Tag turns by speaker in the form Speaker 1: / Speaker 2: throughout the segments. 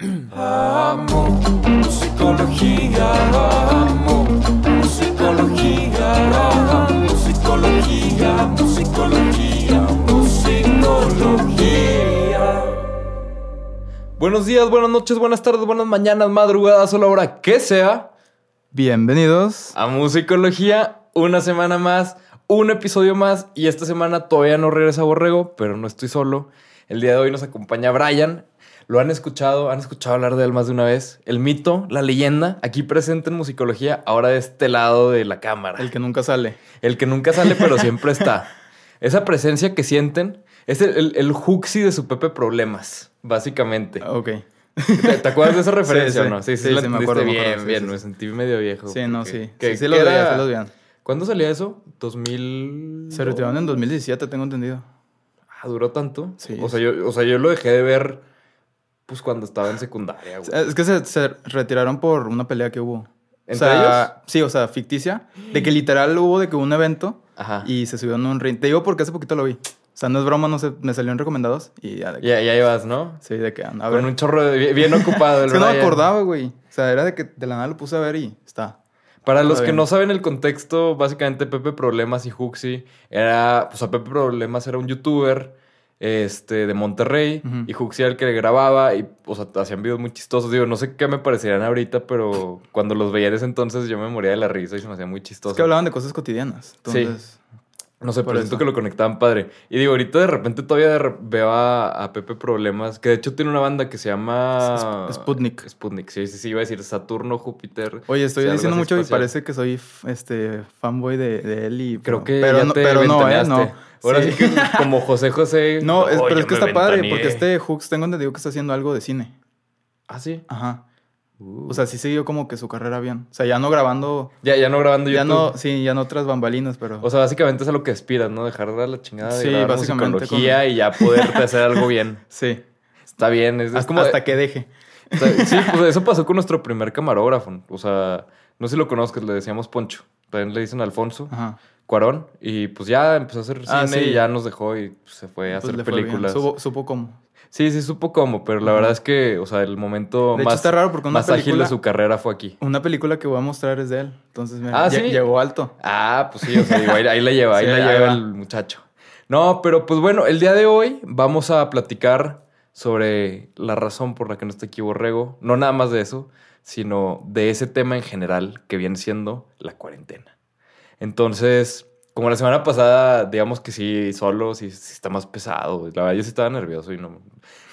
Speaker 1: Amo musicología, amo musicología, amo musicología, musicología, musicología.
Speaker 2: Buenos días, buenas noches, buenas tardes, buenas mañanas, madrugadas o la hora que sea.
Speaker 3: Bienvenidos.
Speaker 2: A Musicología, una semana más, un episodio más. Y esta semana todavía no regresa Borrego, pero no estoy solo. El día de hoy nos acompaña Brian. Lo han escuchado, han escuchado hablar de él más de una vez. El mito, la leyenda, aquí presente en Musicología, ahora de este lado de la cámara.
Speaker 3: El que nunca sale.
Speaker 2: El que nunca sale, pero siempre está. Esa presencia que sienten es el, el, el de su Pepe Problemas, básicamente.
Speaker 3: Ok.
Speaker 2: ¿Te, te acuerdas de esa referencia
Speaker 3: Sí,
Speaker 2: o no?
Speaker 3: sí.
Speaker 2: Sí,
Speaker 3: Sí,
Speaker 2: la
Speaker 3: me acuerdo, me
Speaker 2: Bien,
Speaker 3: acuerdo, sí,
Speaker 2: bien. me sentí medio viejo.
Speaker 3: Sí, no, sí.
Speaker 2: ¿qué-
Speaker 3: sí, sí veían.
Speaker 2: ¿Cuándo salía eso? ¿2000?
Speaker 3: Se retiraron en 2017, tengo entendido.
Speaker 2: Ah, ¿duró tanto?
Speaker 3: Sí.
Speaker 2: O sea, yo, o sea, yo lo dejé de ver pues cuando estaba en secundaria, güey.
Speaker 3: Es que se, se retiraron por una pelea que hubo.
Speaker 2: ¿Entre
Speaker 3: o sea, Sí, o sea, ficticia. De que literal hubo de que un evento
Speaker 2: Ajá.
Speaker 3: y se subió en un ring. Te digo porque hace poquito lo vi. O sea, no es broma, no sé, me salieron recomendados y ya de que...
Speaker 2: Ya, ya ibas, ¿no?
Speaker 3: Sí, de que... A ver.
Speaker 2: Con un chorro de... bien- ocupado el
Speaker 3: es que no me acordaba, güey. O sea, era de que de la nada lo puse a ver y está.
Speaker 2: Para los que no saben el contexto, básicamente Pepe Problemas y Juxi era, pues a Pepe Problemas era un youtuber este, de Monterrey y Juxi era el que le grababa y, o sea, hacían videos muy chistosos. Digo, no sé qué me parecerían ahorita, pero cuando los veía en ese entonces yo me moría de la risa y se me hacía muy chistoso.
Speaker 3: Es que hablaban de cosas cotidianas. Entonces...
Speaker 2: No sé, pero siento que lo conectaban padre. Y digo, ahorita de repente todavía de re- veo a, a Pepe Problemas, que de hecho tiene una banda que se llama...
Speaker 3: Sp- Sputnik.
Speaker 2: Sputnik, sí, sí, sí, iba a decir Saturno, Júpiter.
Speaker 3: Oye, estoy
Speaker 2: sí,
Speaker 3: diciendo mucho y parece que soy este fanboy de, de él y
Speaker 2: Creo que
Speaker 3: pero
Speaker 2: ya
Speaker 3: no,
Speaker 2: te
Speaker 3: pero no, eh, no.
Speaker 2: Ahora sí.
Speaker 3: Sí.
Speaker 2: que como José José.
Speaker 3: No, es,
Speaker 2: "Oh,
Speaker 3: pero
Speaker 2: ya
Speaker 3: es que está padre
Speaker 2: ventaneé".
Speaker 3: porque este Hooks tengo entendido que está haciendo algo de cine.
Speaker 2: Ah, sí.
Speaker 3: Ajá.
Speaker 2: Uh.
Speaker 3: O sea, sí siguió como que su carrera bien. O sea, ya no grabando,
Speaker 2: ya, ya no grabando
Speaker 3: ya
Speaker 2: YouTube.
Speaker 3: no, sí, ya no otras bambalinas, pero
Speaker 2: O sea, básicamente es a lo que aspiras, ¿no? Dejar de la chingada de
Speaker 3: Sí,
Speaker 2: grabar
Speaker 3: básicamente
Speaker 2: musicología
Speaker 3: con-
Speaker 2: y ya poderte hacer algo bien.
Speaker 3: sí,
Speaker 2: Está bien. Es, es
Speaker 3: hasta,
Speaker 2: como...
Speaker 3: hasta que deje.
Speaker 2: o sea, sí, pues eso pasó con nuestro primer camarógrafo. O sea, no sé si lo conozcas, le decíamos Poncho. También le dicen Alfonso.
Speaker 3: Ajá.
Speaker 2: Cuarón. Y pues ya empezó a hacer
Speaker 3: Ah,
Speaker 2: cine
Speaker 3: sí.
Speaker 2: y ya nos dejó y pues, se fue a
Speaker 3: Pues
Speaker 2: hacer películas.
Speaker 3: Supo, supo cómo.
Speaker 2: Sí, sí, supo cómo, pero la verdad es que, o sea, el momento
Speaker 3: De hecho,
Speaker 2: más,
Speaker 3: está raro porque una
Speaker 2: más ágil de su carrera fue aquí.
Speaker 3: Una película que voy a mostrar es de él. Entonces, mira,
Speaker 2: Ah, ¿sí?
Speaker 3: llegó alto.
Speaker 2: Ah, pues sí, o sea, ahí, ahí la lleva, ahí
Speaker 3: Sí,
Speaker 2: la lleva
Speaker 3: va.
Speaker 2: el muchacho. No, pero pues bueno, el día de hoy vamos a platicar sobre la razón por la que no está aquí Borrego. No nada más de eso, sino de ese tema en general que viene siendo la cuarentena. Entonces, como la semana pasada, digamos que sí, solo, sí, sí está más pesado. La verdad, yo sí estaba nervioso y no...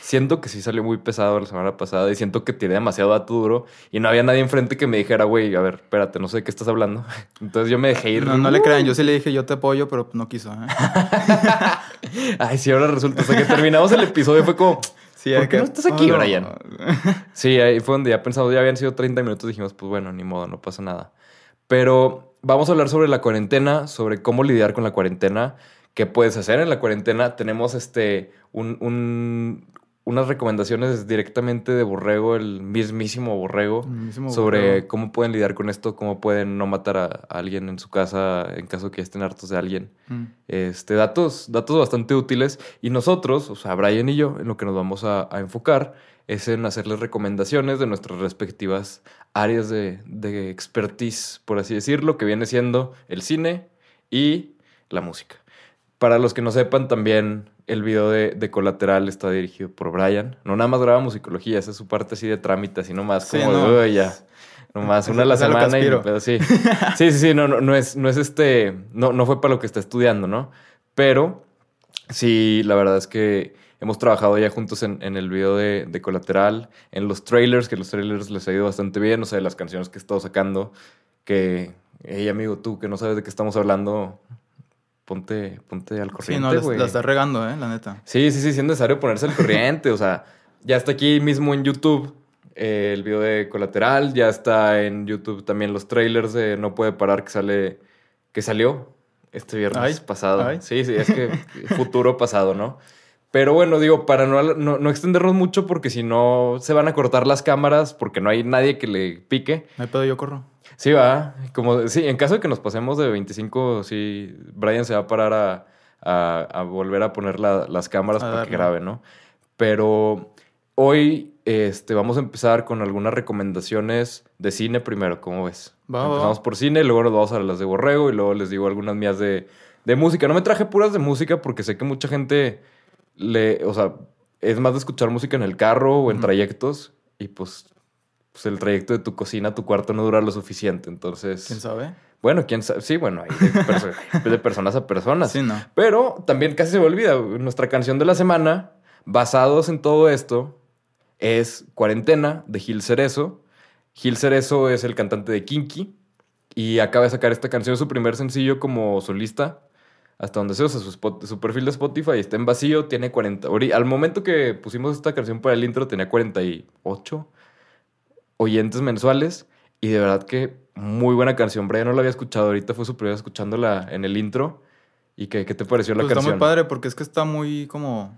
Speaker 2: Siento que sí salió muy pesado la semana pasada y siento que tiré demasiado dato duro y no había nadie enfrente que me dijera, güey, a ver, espérate, no sé de qué estás hablando. Entonces yo me dejé ir.
Speaker 3: No, no le crean, yo sí le dije yo te apoyo, pero no quiso. ¿eh?
Speaker 2: Ay, sí, ahora resulta. Sea, que terminamos el episodio fue como...
Speaker 3: Sí,
Speaker 2: ¿Por qué
Speaker 3: que-
Speaker 2: no estás aquí,
Speaker 3: Oh, no.
Speaker 2: Brian? Sí, ahí fue donde ya pensado, ya habían sido 30 minutos, dijimos, pues bueno, ni modo, no pasa nada. Pero vamos a hablar sobre la cuarentena, sobre cómo lidiar con la cuarentena, qué puedes hacer en la cuarentena. Tenemos este un, un- unas recomendaciones directamente de Borrego, el mismísimo Borrego,
Speaker 3: El
Speaker 2: sobre
Speaker 3: Borrego.
Speaker 2: cómo pueden lidiar con esto, cómo pueden no matar a, a alguien en su casa en caso que estén hartos de alguien.
Speaker 3: Mm.
Speaker 2: Este, datos, datos bastante útiles. Y nosotros, o sea, Brian y yo, en lo que nos vamos a, a enfocar es en hacerles recomendaciones de nuestras respectivas áreas de, de expertise, por así decirlo, que viene siendo el cine y la música. Para los que no sepan, también el video de, de Colateral está dirigido por Brian. No nada más graba musicología, esa es su parte así de trámite, así nomás
Speaker 3: Sí,
Speaker 2: como
Speaker 3: no.
Speaker 2: de, "Uy, ya. Nomás una a la semana y pero sí. Sí, sí, sí, no, no, no es, no es este, no, no fue para lo que está estudiando, ¿no? Pero sí, la verdad es que hemos trabajado ya juntos en, en el video de, de Colateral, en los trailers, que los trailers les ha ido bastante bien, o sea, de las canciones que he estado sacando, que, hey amigo, tú que no sabes de qué estamos hablando, ponte, ponte al
Speaker 3: Sí,
Speaker 2: corriente,
Speaker 3: no, la, la está regando, ¿eh? La neta.
Speaker 2: Sí, sí, sí, sí es necesario ponerse al corriente. o sea, ya está aquí mismo en YouTube eh, el video de Colateral, ya está en YouTube también los trailers de No Puede Parar que sale, que salió este viernes
Speaker 3: Ay,
Speaker 2: pasado.
Speaker 3: ay.
Speaker 2: Sí, sí, es que futuro pasado, ¿no? Pero bueno, digo, para no, no, no extendernos mucho porque si no se van a cortar las cámaras porque no hay nadie que le pique.
Speaker 3: No hay pedo, yo corro.
Speaker 2: Sí, va. Como, sí, en caso de que nos pasemos de 25, sí, Brian se va a parar a, a- a volver a poner la- las cámaras
Speaker 3: A
Speaker 2: para que grabe, ¿no? Pero hoy este, vamos a empezar con algunas recomendaciones de cine primero, ¿cómo ves?
Speaker 3: Va,
Speaker 2: Empezamos
Speaker 3: va.
Speaker 2: por cine, luego nos vamos a las de Borrego y luego les digo algunas mías de, de música. No me traje puras de música porque sé que mucha gente le, o sea, es más de escuchar música en el carro o en trayectos y pues, pues el trayecto de tu cocina a tu cuarto no dura lo suficiente. Entonces,
Speaker 3: ¿Quién sabe?
Speaker 2: bueno, quién sabe. Sí, bueno, hay de, perso- de personas a personas.
Speaker 3: Sí, no.
Speaker 2: Pero también casi se me olvida, nuestra canción de la semana, basados en todo esto, es Cuarentena de Gil Cerezo. Gil Cerezo es el cantante de Kinky y acaba de sacar esta canción, su primer sencillo como solista, hasta donde sé, o sea, su, spot- su perfil de Spotify está en vacío, tiene 40. ori- Al momento que pusimos esta canción para el intro tenía 48 oyentes mensuales y de verdad que muy buena canción. Brian no la había escuchado, ahorita fue su primera escuchándola en el intro. ¿Y qué, qué te pareció la
Speaker 3: Pues está
Speaker 2: canción?
Speaker 3: muy padre porque es que está muy como...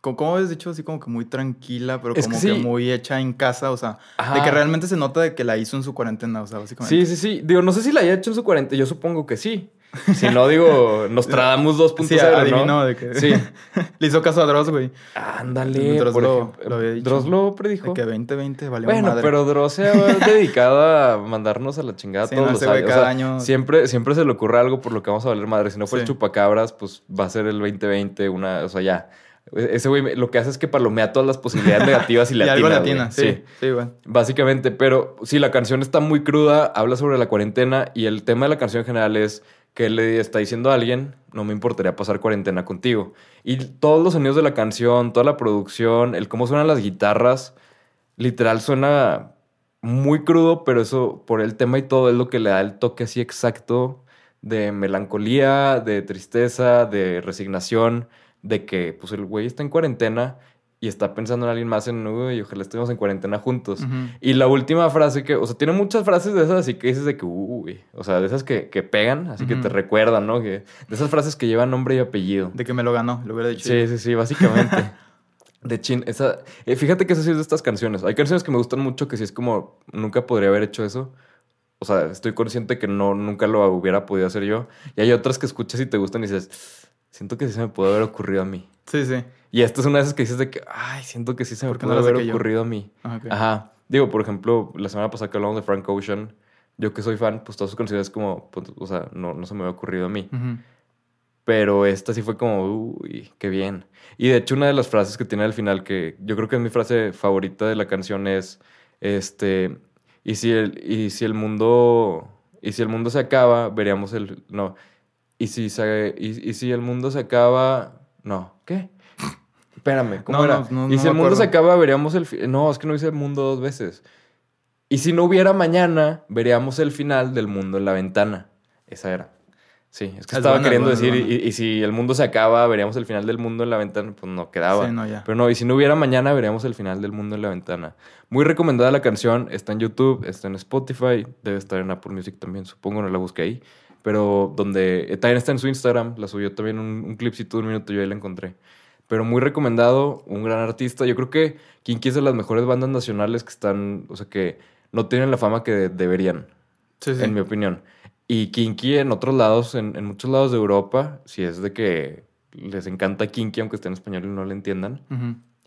Speaker 3: co- ¿Cómo habías dicho? Así como que muy tranquila, pero
Speaker 2: Es
Speaker 3: como que,
Speaker 2: sí.
Speaker 3: muy hecha en casa. O sea, de que realmente se nota de que la hizo en su cuarentena. O sea, básicamente.
Speaker 2: Sí, sí, sí. Digo, no sé si la haya hecho en su 40. Yo supongo que sí. Si no, digo, Nostradamus 2.0,
Speaker 3: Sí,
Speaker 2: ¿no?
Speaker 3: adivinó de que...
Speaker 2: Sí.
Speaker 3: Le hizo caso a Dross, güey.
Speaker 2: Ándale.
Speaker 3: Dross
Speaker 2: por
Speaker 3: lo-
Speaker 2: ejemplo.
Speaker 3: lo había dicho.
Speaker 2: Dross lo
Speaker 3: De
Speaker 2: predijo.
Speaker 3: que 2020 valió
Speaker 2: Bueno,
Speaker 3: madre.
Speaker 2: pero Dross se ha dedicado a mandarnos a la chingada
Speaker 3: Sí,
Speaker 2: todos
Speaker 3: no,
Speaker 2: los años. O
Speaker 3: cada
Speaker 2: sea,
Speaker 3: año-
Speaker 2: Siempre, siempre se le ocurre algo por lo que vamos a valer madre. Si no fue el
Speaker 3: Sí.
Speaker 2: chupacabras, pues va a ser el 2020, una, o sea, ya. Ese güey lo que hace es que palomea todas las posibilidades negativas y
Speaker 3: Y
Speaker 2: le
Speaker 3: algo
Speaker 2: atina,
Speaker 3: latina,
Speaker 2: güey.
Speaker 3: sí. Sí, güey.
Speaker 2: Básicamente, pero sí, la canción está muy cruda, habla sobre la cuarentena y el tema de la canción en general es que le está diciendo a alguien, no me importaría pasar cuarentena contigo. Y todos los sonidos de la canción, toda la producción, el cómo suenan las guitarras, literal suena muy crudo, pero eso por el tema y todo es lo que le da el toque así exacto de melancolía, de tristeza, de resignación, de que pues el güey está en cuarentena y está pensando en alguien más en, uy, ojalá estemos en cuarentena juntos. Y la última frase que, o sea, tiene muchas frases de esas así que dices de que, uy, o sea, de esas que, que pegan, así que te recuerdan, ¿no? Que, de esas frases que llevan nombre y apellido.
Speaker 3: De que me lo ganó, lo hubiera dicho.
Speaker 2: Sí, sí, sí, básicamente. De chin, esa, eh, fíjate que eso sí es de estas canciones. Hay canciones que me gustan mucho que sí es como, nunca podría haber hecho eso. O sea, estoy consciente que no, nunca lo hubiera podido hacer yo. Y hay otras que escuchas y te gustan y dices, siento que sí se me pudo haber ocurrido a mí.
Speaker 3: Sí, sí.
Speaker 2: Y esta es una de esas que dices de que, ay, siento que sí se me
Speaker 3: ¿Por qué
Speaker 2: pudo
Speaker 3: no
Speaker 2: haber
Speaker 3: saqué yo?
Speaker 2: ocurrido a mí.
Speaker 3: Ah, ok.
Speaker 2: Ajá. Digo, por ejemplo, la semana pasada que hablamos de Frank Ocean, yo que soy fan, pues todas sus canciones como, pues, o sea, no, no se me había ocurrido a mí.
Speaker 3: Ujú.
Speaker 2: Pero esta sí fue como, uy, qué bien. Y de hecho, una de las frases que tiene al final, que yo creo que es mi frase favorita de la canción, es, este, y si el, y si el mundo, y si el mundo se acaba, veríamos el, no, y si, se, y, y si el mundo se acaba, no, ¿qué? Espérame, ¿cómo
Speaker 3: No,
Speaker 2: era?
Speaker 3: no, no,
Speaker 2: y si el mundo se acaba, veríamos el, no, es que no hice el mundo dos veces. Y si no hubiera mañana, veríamos el final del mundo en la ventana. Esa era. Sí, es que
Speaker 3: Es
Speaker 2: estaba
Speaker 3: buena,
Speaker 2: queriendo
Speaker 3: buena,
Speaker 2: decir, y si el mundo se acaba, veríamos el final del mundo en la ventana, pues no quedaba.
Speaker 3: Sí, no, ya.
Speaker 2: Pero no, y si no hubiera mañana, veríamos el final del mundo en la ventana. Muy recomendada la canción, está en YouTube, está en Spotify, debe estar en Apple Music también, supongo, no la busqué ahí. Pero donde eh, también está en su Instagram, la subió también un, un clipcito de un minuto, yo ahí la encontré. Pero muy recomendado, un gran artista. Yo creo que Kinky es de las mejores bandas nacionales que están, o sea, que no tienen la fama que deberían
Speaker 3: Sí, sí.
Speaker 2: en mi opinión. Y Kinky en otros lados, en, en muchos lados de Europa, si es de que les encanta Kinky, aunque esté en español y no le entiendan,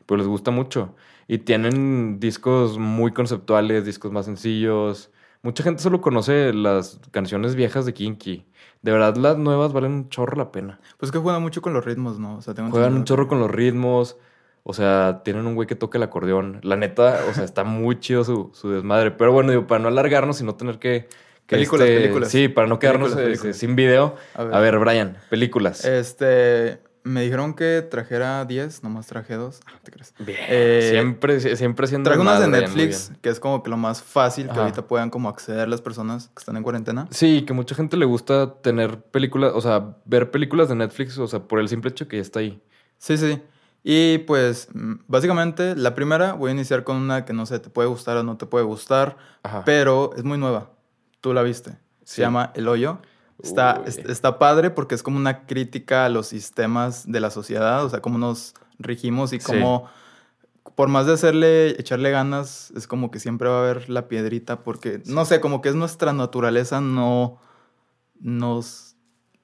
Speaker 2: pues les gusta mucho. Y tienen discos muy conceptuales, discos más sencillos. Mucha gente solo conoce las canciones viejas de Kinky. De verdad, las nuevas valen un chorro la pena.
Speaker 3: Pues que juegan mucho con los ritmos, ¿no? O sea, tengo
Speaker 2: Juegan un chorro
Speaker 3: que-
Speaker 2: con los ritmos. O sea, tienen un güey que toca el acordeón. La neta, o sea, está muy chido su, su desmadre. Pero bueno, digo, para no alargarnos y no tener que... que
Speaker 3: Películas,
Speaker 2: este-
Speaker 3: películas.
Speaker 2: Sí, para no quedarnos
Speaker 3: Películas,
Speaker 2: eh,
Speaker 3: películas.
Speaker 2: sin video.
Speaker 3: A ver.
Speaker 2: A ver, Brian, películas.
Speaker 3: Este... Me dijeron que trajera 10, nomás traje 2. Ah, te crees.
Speaker 2: Bien.
Speaker 3: eh,
Speaker 2: siempre, siempre siendo
Speaker 3: Traje unas de Netflix, que es como que lo más fácil que
Speaker 2: Ajá.
Speaker 3: ahorita puedan como acceder las personas que están en cuarentena.
Speaker 2: Sí, que mucha gente le gusta tener películas, o sea, ver películas de Netflix, o sea, por el simple hecho que ya está ahí.
Speaker 3: Sí, sí. Y pues, mm, básicamente, la primera voy a iniciar con una que no sé, te puede gustar o no te puede gustar,
Speaker 2: Ajá.
Speaker 3: pero es muy nueva. Tú la viste. Se
Speaker 2: Sí.
Speaker 3: llama El Hoyo. Está,
Speaker 2: Uy.
Speaker 3: está padre porque es como una crítica a los sistemas de la sociedad, o sea, cómo nos regimos y
Speaker 2: Sí.
Speaker 3: cómo, por más de hacerle, echarle ganas, es como que siempre va a haber la piedrita porque, no sé, como que es nuestra naturaleza no nos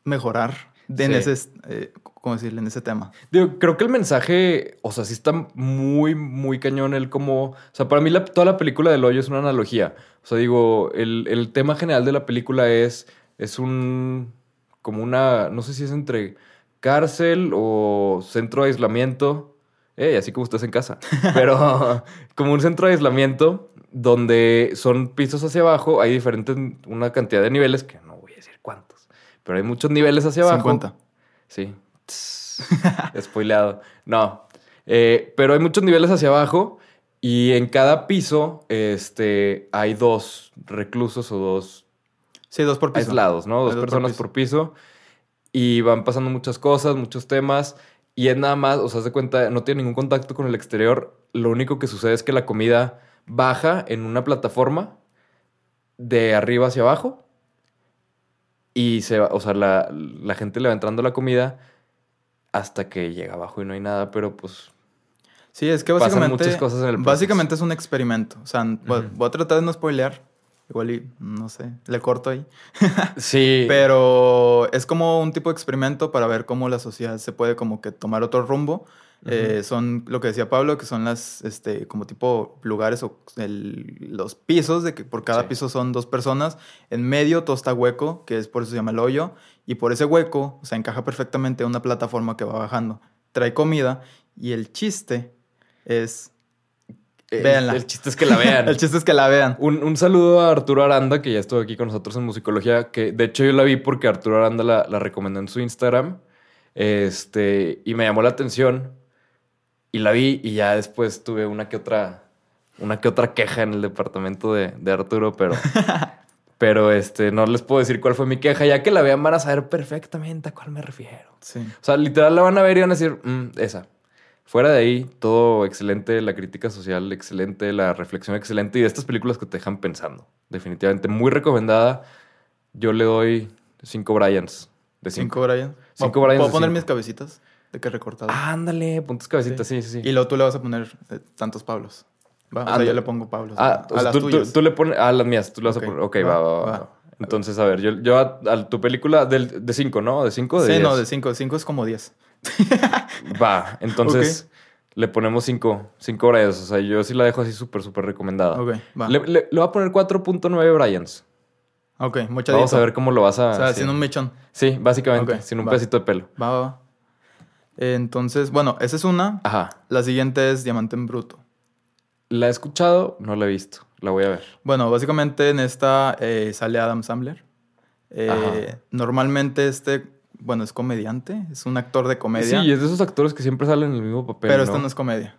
Speaker 3: mejorar de en ese, eh, ¿cómo decirle? En ese tema.
Speaker 2: Digo, creo que el mensaje, o sea, sí está muy, muy cañón el como... O sea, para mí la- toda la película del hoyo es una analogía. O sea, digo, el, el tema general de la película es, es un... como una... no sé si es entre cárcel o centro de aislamiento. Eh, así como estás en casa. Pero como un centro de aislamiento donde son pisos hacia abajo, hay diferentes, una cantidad de niveles, que no voy a decir cuántos, pero hay muchos niveles hacia abajo.
Speaker 3: 50.
Speaker 2: Sí. Spoileado. No. Eh, pero hay muchos niveles hacia abajo y en cada piso este, hay dos reclusos o dos
Speaker 3: Sí, dos por piso.
Speaker 2: aislados, ¿no? Dos
Speaker 3: por
Speaker 2: personas
Speaker 3: piso.
Speaker 2: por piso. Y van pasando muchas cosas, muchos temas. Y es nada más, o sea, de cuenta, no tiene ningún contacto con el exterior. Lo único que sucede es que la comida baja en una plataforma de arriba hacia abajo. Y se va, o sea, la, la gente le va entrando la comida hasta que llega abajo y no hay nada, pero pues.
Speaker 3: Sí, es que
Speaker 2: Pasan
Speaker 3: básicamente.
Speaker 2: muchas cosas en el
Speaker 3: básicamente es un experimento. O sea, voy a tratar de no spoilear. Igual y, no sé, le corto ahí.
Speaker 2: Sí.
Speaker 3: Pero es como un tipo de experimento para ver cómo la sociedad se puede como que tomar otro rumbo. Eh, son lo que decía Pablo, que son las, este, como tipo lugares o el- los pisos, de que por cada
Speaker 2: Sí.
Speaker 3: piso son dos personas. En medio todo está hueco, que es por eso se llama el hoyo. Y por ese hueco, o sea, encaja perfectamente una plataforma que va bajando. Trae comida y el chiste es...
Speaker 2: el,
Speaker 3: véanla.
Speaker 2: el chiste es que la vean.
Speaker 3: El chiste es que la vean.
Speaker 2: Un, un saludo a Arturo Aranda, que ya estuvo aquí con nosotros en Musicología, que de hecho yo la vi porque Arturo Aranda la, la recomendó en su Instagram. Este, y me llamó la atención. Y la vi y ya después tuve una que otra, una que otra queja en el departamento de, de Arturo, pero, pero este, no les puedo decir cuál fue mi queja. Ya que la vean van a saber perfectamente a cuál me refiero.
Speaker 3: Sí.
Speaker 2: O sea, literal la van a ver y van a decir, "Mm, esa. Fuera de ahí, todo excelente, la crítica social excelente, la reflexión excelente y de estas películas que te dejan pensando. Definitivamente muy recomendada. Yo le doy cinco Bryans de cinco.
Speaker 3: Cinco Brian.
Speaker 2: Cinco
Speaker 3: ¿Puedo-
Speaker 2: Bryans
Speaker 3: ¿Puedo poner
Speaker 2: cinco.
Speaker 3: mis cabecitas? De que recortado.
Speaker 2: Ah, ándale, puntos cabecitas, sí, sí, sí.
Speaker 3: Y luego tú le vas a poner eh, tantos Pablos. Va, o sea,
Speaker 2: Ándale.
Speaker 3: yo le pongo Pablos.
Speaker 2: Ah,
Speaker 3: a las
Speaker 2: tú,
Speaker 3: tuyas.
Speaker 2: tú le pones. Ah, las mías, tú le vas
Speaker 3: Ok,
Speaker 2: a poner. Ok,
Speaker 3: va,
Speaker 2: va, va. Entonces, a ver, yo, yo a, a tu película del, de cinco, ¿no? ¿De cinco de
Speaker 3: sí, no,
Speaker 2: diez?
Speaker 3: de 5. 5 es como 10.
Speaker 2: Va, entonces le ponemos cinco, cinco Bryans. O sea, yo sí la dejo así súper, súper recomendada.
Speaker 3: Ok, va.
Speaker 2: Le, le- le voy a poner 4.9 Bryans.
Speaker 3: Ok, mucha
Speaker 2: Vamos a ver cómo lo vas a...
Speaker 3: O sea,
Speaker 2: sí.
Speaker 3: haciendo un mechón.
Speaker 2: Sí, básicamente, sin un
Speaker 3: va.
Speaker 2: pedacito de pelo.
Speaker 3: Va, va, va. Entonces, bueno, esa es una.
Speaker 2: Ajá.
Speaker 3: La siguiente es Diamante en Bruto.
Speaker 2: La he escuchado, no la he visto. La voy a ver.
Speaker 3: Bueno, básicamente en esta eh, sale Adam Sandler. Eh, normalmente este, bueno, es comediante, es un actor de comedia.
Speaker 2: Sí, es de esos actores que siempre salen en el mismo papel,
Speaker 3: pero
Speaker 2: ¿no?
Speaker 3: esta no es comedia.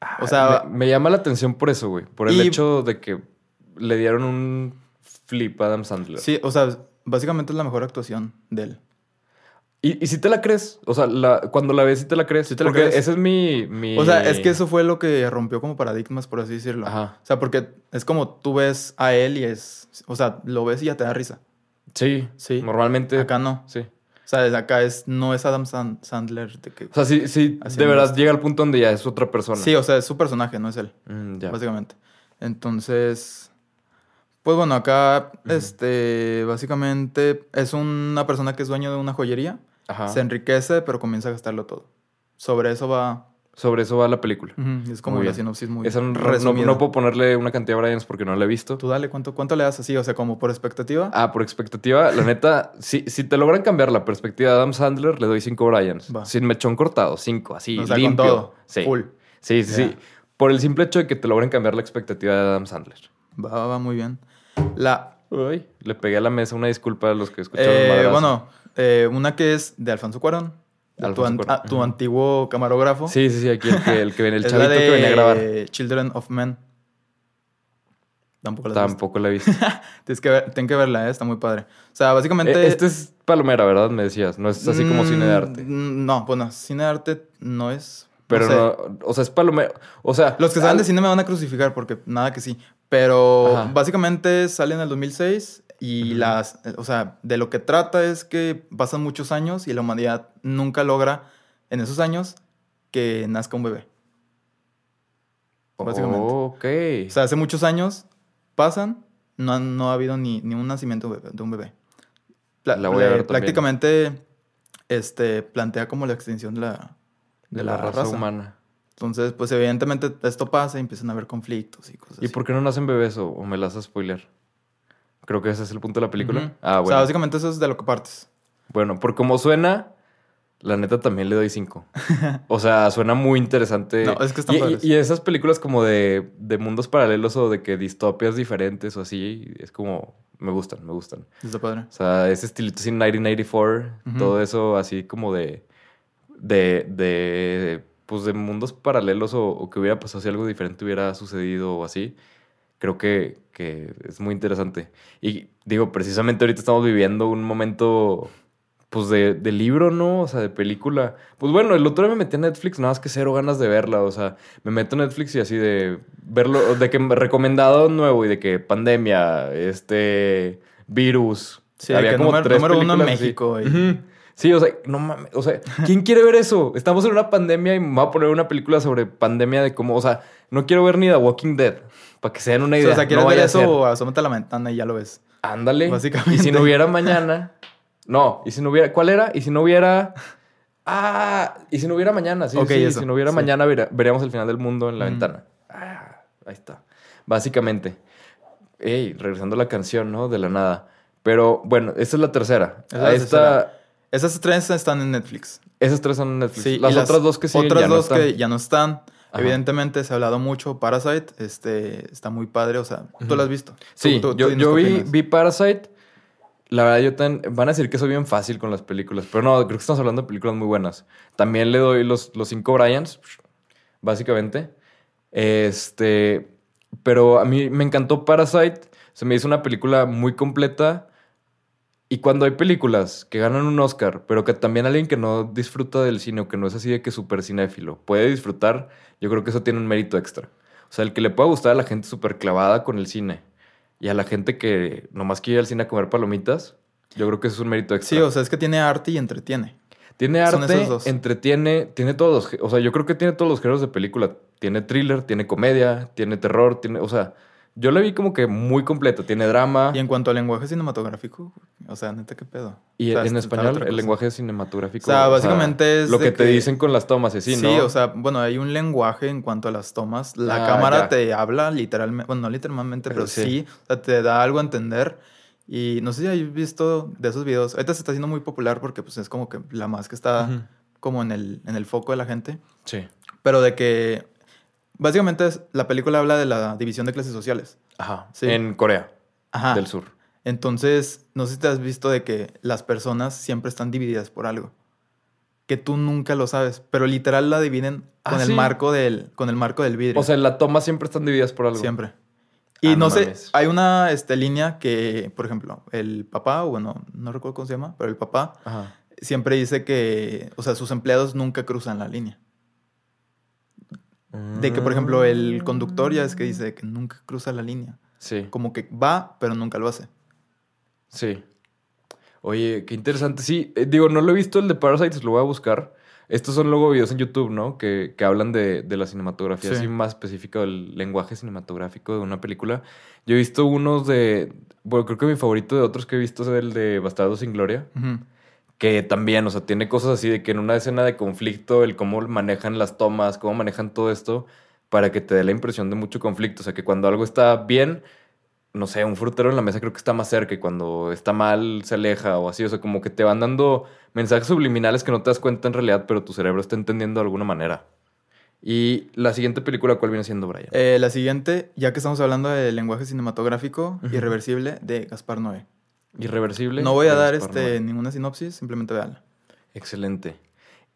Speaker 2: Ah,
Speaker 3: o sea-
Speaker 2: Me, me llama la atención por eso, güey. Por el
Speaker 3: Y-
Speaker 2: hecho de que le dieron un flip a Adam Sandler.
Speaker 3: Sí, o sea, básicamente es la mejor actuación de él.
Speaker 2: ¿Y, y si te la crees? O sea, la- cuando la ves, si te la crees.
Speaker 3: Sí te la
Speaker 2: Porque
Speaker 3: crees.
Speaker 2: ese es mi, mi...
Speaker 3: O sea, es que eso fue lo que rompió como paradigmas, por así decirlo.
Speaker 2: Ajá.
Speaker 3: O sea, porque es como tú ves a él y es, o sea, lo ves y ya te da risa.
Speaker 2: Sí,
Speaker 3: Sí.
Speaker 2: Normalmente...
Speaker 3: Acá no.
Speaker 2: Sí.
Speaker 3: O sea, desde acá es, no es Adam San- Sandler. De que,
Speaker 2: O sea, sí, sí de verdad llega al punto donde ya es otra persona.
Speaker 3: sí, o sea, es su personaje, no es él.
Speaker 2: Mm, ya.
Speaker 3: básicamente. Entonces, pues bueno, acá, este, básicamente es una persona que es dueño de una joyería,
Speaker 2: Ajá.
Speaker 3: se enriquece, pero comienza a gastarlo todo. Sobre eso va,
Speaker 2: Sobre eso va la película.
Speaker 3: es como
Speaker 2: Muy
Speaker 3: la
Speaker 2: bien.
Speaker 3: sinopsis muy
Speaker 2: Esa no, no- no puedo ponerle una cantidad de Bryans porque no la he visto.
Speaker 3: Tú dale, ¿cuánto, ¿cuánto le das así? O sea, como por expectativa.
Speaker 2: Ah, por expectativa, la neta, si, si te logran cambiar la perspectiva de Adam Sandler, le doy 5 Bryans.
Speaker 3: Va.
Speaker 2: Sin mechón cortado, 5, así,
Speaker 3: o sea, con
Speaker 2: limpio.
Speaker 3: todo.
Speaker 2: Sí.
Speaker 3: Full.
Speaker 2: Sí, sí, sí. Por el simple hecho de que te logren cambiar la expectativa de Adam Sandler.
Speaker 3: Va, va, va, muy bien. La,
Speaker 2: Uy, le pegué a la mesa una disculpa a los que escucharon
Speaker 3: eh, bueno, eh, una que es de Alfonso Cuarón, tu, an- antiguo camarógrafo.
Speaker 2: Sí, sí, sí, aquí el que, el que viene, el chavito
Speaker 3: de
Speaker 2: que venía a grabar.
Speaker 3: Children of Men. Tampoco la visto.
Speaker 2: Tampoco la he visto.
Speaker 3: Tienes que ver, ten que verla, ¿eh? está muy padre. O sea, básicamente.
Speaker 2: Eh, este es Palomera, ¿verdad? Me decías. No es así como
Speaker 3: Mm,
Speaker 2: cine de arte.
Speaker 3: No, bueno, cine de arte no es. no
Speaker 2: Pero
Speaker 3: sé.
Speaker 2: no, o sea, es Palomera. O sea,
Speaker 3: Los que saben
Speaker 2: al-
Speaker 3: de cine me van a crucificar porque nada que sí. Pero
Speaker 2: Ajá.
Speaker 3: básicamente sale en el 2006 y las. O sea, de lo que trata es que pasan muchos años y la humanidad nunca logra en esos años que nazca un bebé. básicamente.
Speaker 2: Ok.
Speaker 3: O sea, hace muchos años pasan, no, no ha habido ni, ni un nacimiento de un bebé. Pla-
Speaker 2: La voy a ver también.
Speaker 3: Prácticamente este, plantea como la extinción de la,
Speaker 2: De la, raza, humana.
Speaker 3: Entonces, pues evidentemente esto pasa y empiezan a haber conflictos y cosas
Speaker 2: ¿Y
Speaker 3: así.
Speaker 2: por qué no nacen bebés o, o me las haces spoiler? Creo que ese es el punto de la película. Ah,
Speaker 3: O sea,
Speaker 2: bueno.
Speaker 3: básicamente eso es de lo que partes.
Speaker 2: Bueno, por como suena, la neta también le doy cinco. O sea, suena muy interesante.
Speaker 3: No, es que están
Speaker 2: y, y- esas películas como de, de mundos paralelos o de que distopias diferentes o así, es como, me gustan, me gustan.
Speaker 3: Está padre.
Speaker 2: O sea, ese estilito sin 1984,
Speaker 3: Ujú.
Speaker 2: todo eso así como de, de, de, pues de mundos paralelos o, o que hubiera pasado si algo diferente hubiera sucedido o así. Creo que, que es muy interesante. Y digo, precisamente ahorita estamos viviendo un momento, pues de, de libro, ¿no? O sea, de película. Pues bueno, el otro día me metí a Netflix, nada más que cero ganas de verla. O sea, me meto a Netflix y así de verlo, de que me recomendado nuevo y de que pandemia, este, virus.
Speaker 3: Sí, de que número- número uno en. México y-.
Speaker 2: Sí, o sea, no mames. O sea, ¿quién quiere ver eso? Estamos en una pandemia y me voy a poner una película sobre pandemia de cómo, o sea, no quiero ver ni The Walking Dead. Para que se den una
Speaker 3: O
Speaker 2: idea.
Speaker 3: sea, quieres
Speaker 2: No
Speaker 3: ver
Speaker 2: a
Speaker 3: eso o asómate a la ventana y ya lo ves.
Speaker 2: Ándale.
Speaker 3: Básicamente.
Speaker 2: Y si no hubiera mañana. No, y si no hubiera. ¿Cuál era? Y si no hubiera. Ah, y si no hubiera mañana, sí,
Speaker 3: Ok,
Speaker 2: sí.
Speaker 3: eso,
Speaker 2: Si no hubiera
Speaker 3: sí.
Speaker 2: mañana, veríamos el final del mundo en la
Speaker 3: Mm.
Speaker 2: ventana. Ah, ahí está. Básicamente. Ey, regresando a la canción, ¿no? De la nada. Pero bueno, esta es la tercera.
Speaker 3: Esa es la
Speaker 2: está.
Speaker 3: tercera. Esas tres están en Netflix.
Speaker 2: Esas tres son en Netflix.
Speaker 3: Sí,
Speaker 2: las
Speaker 3: y
Speaker 2: otras dos que siguen
Speaker 3: Otras
Speaker 2: ya no
Speaker 3: dos
Speaker 2: están.
Speaker 3: que ya no están.
Speaker 2: Ajá.
Speaker 3: Evidentemente se ha hablado mucho. Parasite, este, está muy padre. O sea, tú lo has visto.
Speaker 2: Sí,
Speaker 3: tú- tú
Speaker 2: yo, vi, vi Parasite. La verdad, yo tan, van a decir que soy bien fácil con las películas, pero no, creo que estamos hablando de películas muy buenas. También le doy los, los cinco Bryans, básicamente. Este, pero a mí me encantó Parasite. Se me hizo una película muy completa. Y cuando hay películas que ganan un Oscar, pero que también alguien que no disfruta del cine o que no es así de que súper cinéfilo puede disfrutar, yo creo que eso tiene un mérito extra. O sea, el que le pueda gustar a la gente súper clavada con el cine y a la gente que nomás quiere ir al cine a comer palomitas, yo creo que eso es un mérito extra.
Speaker 3: Sí, o sea, es que tiene arte y entretiene.
Speaker 2: tiene arte, entretiene, tiene todos los... O sea, yo creo que tiene todos los géneros de película. Tiene thriller, tiene comedia, tiene terror, tiene... O sea, yo la vi como que muy completa. Tiene drama.
Speaker 3: Y en cuanto al lenguaje cinematográfico, o sea, neta, qué pedo.
Speaker 2: Y
Speaker 3: O sea,
Speaker 2: en español, el lenguaje cinematográfico.
Speaker 3: O sea, básicamente es
Speaker 2: Lo
Speaker 3: de
Speaker 2: que te
Speaker 3: que-
Speaker 2: dicen con las tomas, así,
Speaker 3: Sí,
Speaker 2: ¿no?
Speaker 3: o sea, bueno, hay un lenguaje en cuanto a las tomas. La
Speaker 2: Ah,
Speaker 3: cámara
Speaker 2: ya.
Speaker 3: te habla literalmente, bueno, no literalmente,
Speaker 2: Pero
Speaker 3: pero,
Speaker 2: sí.
Speaker 3: sí. o sea, te da algo a entender. Y no sé si has visto de esos videos. Ahorita se está haciendo muy popular porque pues es como que la más que está
Speaker 2: Ujú.
Speaker 3: como en el, en el foco de la gente.
Speaker 2: Sí.
Speaker 3: Pero de que básicamente es- la película habla de la división de clases sociales.
Speaker 2: Ajá.
Speaker 3: Sí.
Speaker 2: En Corea
Speaker 3: Ajá.
Speaker 2: del Sur.
Speaker 3: Entonces, no sé si te has visto de que las personas siempre están divididas por algo. Que tú nunca lo sabes, pero literal la dividen
Speaker 2: Ah,
Speaker 3: con el
Speaker 2: ¿sí?
Speaker 3: marco del con el marco del vidrio.
Speaker 2: O sea, en la toma siempre están divididas por algo.
Speaker 3: siempre. Y
Speaker 2: Ah,
Speaker 3: no,
Speaker 2: no
Speaker 3: sé,
Speaker 2: mames.
Speaker 3: hay una este, línea que, por ejemplo, el papá, o bueno, no recuerdo cómo se llama, pero el papá
Speaker 2: Ajá.
Speaker 3: siempre dice que, o sea, sus empleados nunca cruzan la línea. De que, por ejemplo, el conductor ya es que dice que nunca cruza la línea.
Speaker 2: Sí.
Speaker 3: Como que va, pero nunca lo hace.
Speaker 2: Sí. Oye, qué interesante. Sí, eh, digo, no lo he visto el de Parasites, lo voy a buscar. Estos son luego videos en YouTube, ¿no? Que, que hablan de, de la cinematografía,
Speaker 3: Sí.
Speaker 2: así más específica del lenguaje cinematográfico de una película. Yo he visto unos de. Bueno, creo que mi favorito de otros que he visto es el de Bastardo sin Gloria.
Speaker 3: Ujú.
Speaker 2: Que también, o sea, tiene cosas así de que en una escena de conflicto, el cómo manejan las tomas, cómo manejan todo esto, para que te dé la impresión de mucho conflicto. O sea, que cuando algo está bien, no sé, un frutero en la mesa creo que está más cerca y cuando está mal se aleja o así. O sea, como que te van dando mensajes subliminales que no te das cuenta en realidad, pero tu cerebro está entendiendo de alguna manera. Y la siguiente película, ¿cuál viene siendo, Brian?
Speaker 3: Eh, la siguiente, ya que estamos hablando del lenguaje cinematográfico irreversible de Gaspar Noé.
Speaker 2: Irreversible.
Speaker 3: No voy a dar este, ninguna sinopsis, simplemente véanla.
Speaker 2: Excelente.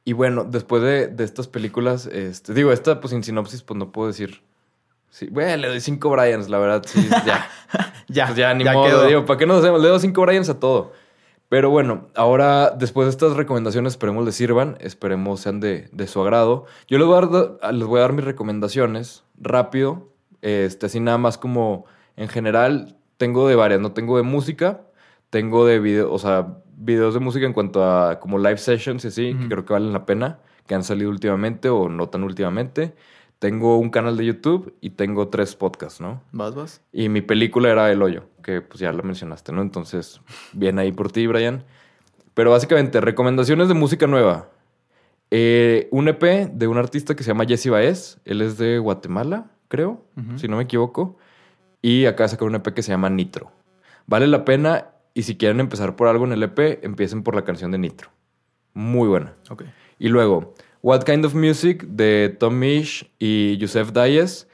Speaker 2: Y bueno, después de, de estas películas, este, digo, esta pues sin sinopsis, pues no puedo decir. Sí, bueno, le doy cinco Bryans, la verdad, sí, ya.
Speaker 3: Ya,
Speaker 2: Pues ya, ni
Speaker 3: ya
Speaker 2: modo,
Speaker 3: quedó.
Speaker 2: digo, ¿para qué nos hacemos? Le doy cinco Bryans a todo. Pero bueno, ahora, después de estas recomendaciones, esperemos les sirvan, esperemos sean de, de su agrado. Yo les voy a dar, les voy a dar mis recomendaciones rápido, este, así nada más como en general, tengo de varias, no tengo de música, tengo de video, o sea, videos de música en cuanto a como live sessions y así, que creo que valen la pena, que han salido últimamente o no tan últimamente. Tengo un canal de YouTube y tengo tres podcasts, ¿no?
Speaker 3: ¿Vas, vas?
Speaker 2: Y mi película era El Hoyo, que pues ya la mencionaste, ¿no? Entonces, bien ahí por ti, Brian. Pero básicamente, recomendaciones de música nueva. Eh, un EP de un artista que se llama Jesse Baez. Él es de Guatemala, creo, si no me equivoco. Y acá sacar un EP que se llama Nitro. Vale la pena y si quieren empezar por algo en el EP, empiecen por la canción de Nitro. Muy buena.
Speaker 3: Ok.
Speaker 2: Y luego, What Kind of Music de Tom Misch y Yusef Dayes.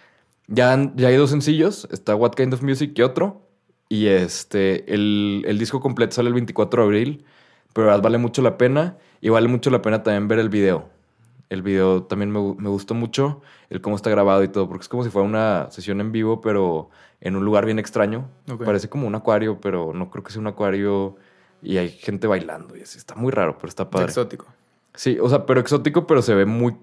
Speaker 2: Ya, han- ya hay dos sencillos. Está What Kind of Music y otro. Y este, el, el disco completo sale el 24 de abril. Pero vale mucho la pena. Y vale mucho la pena también ver el video. El video también me, me gustó mucho. El cómo está grabado y todo. Porque es como si fuera una sesión en vivo, pero en un lugar bien extraño.
Speaker 3: Ok.
Speaker 2: Parece como un acuario, pero no creo que sea un acuario. Y hay gente bailando y así. Está muy raro, pero está padre.
Speaker 3: Exótico.
Speaker 2: Sí, o sea, pero exótico, pero se ve muy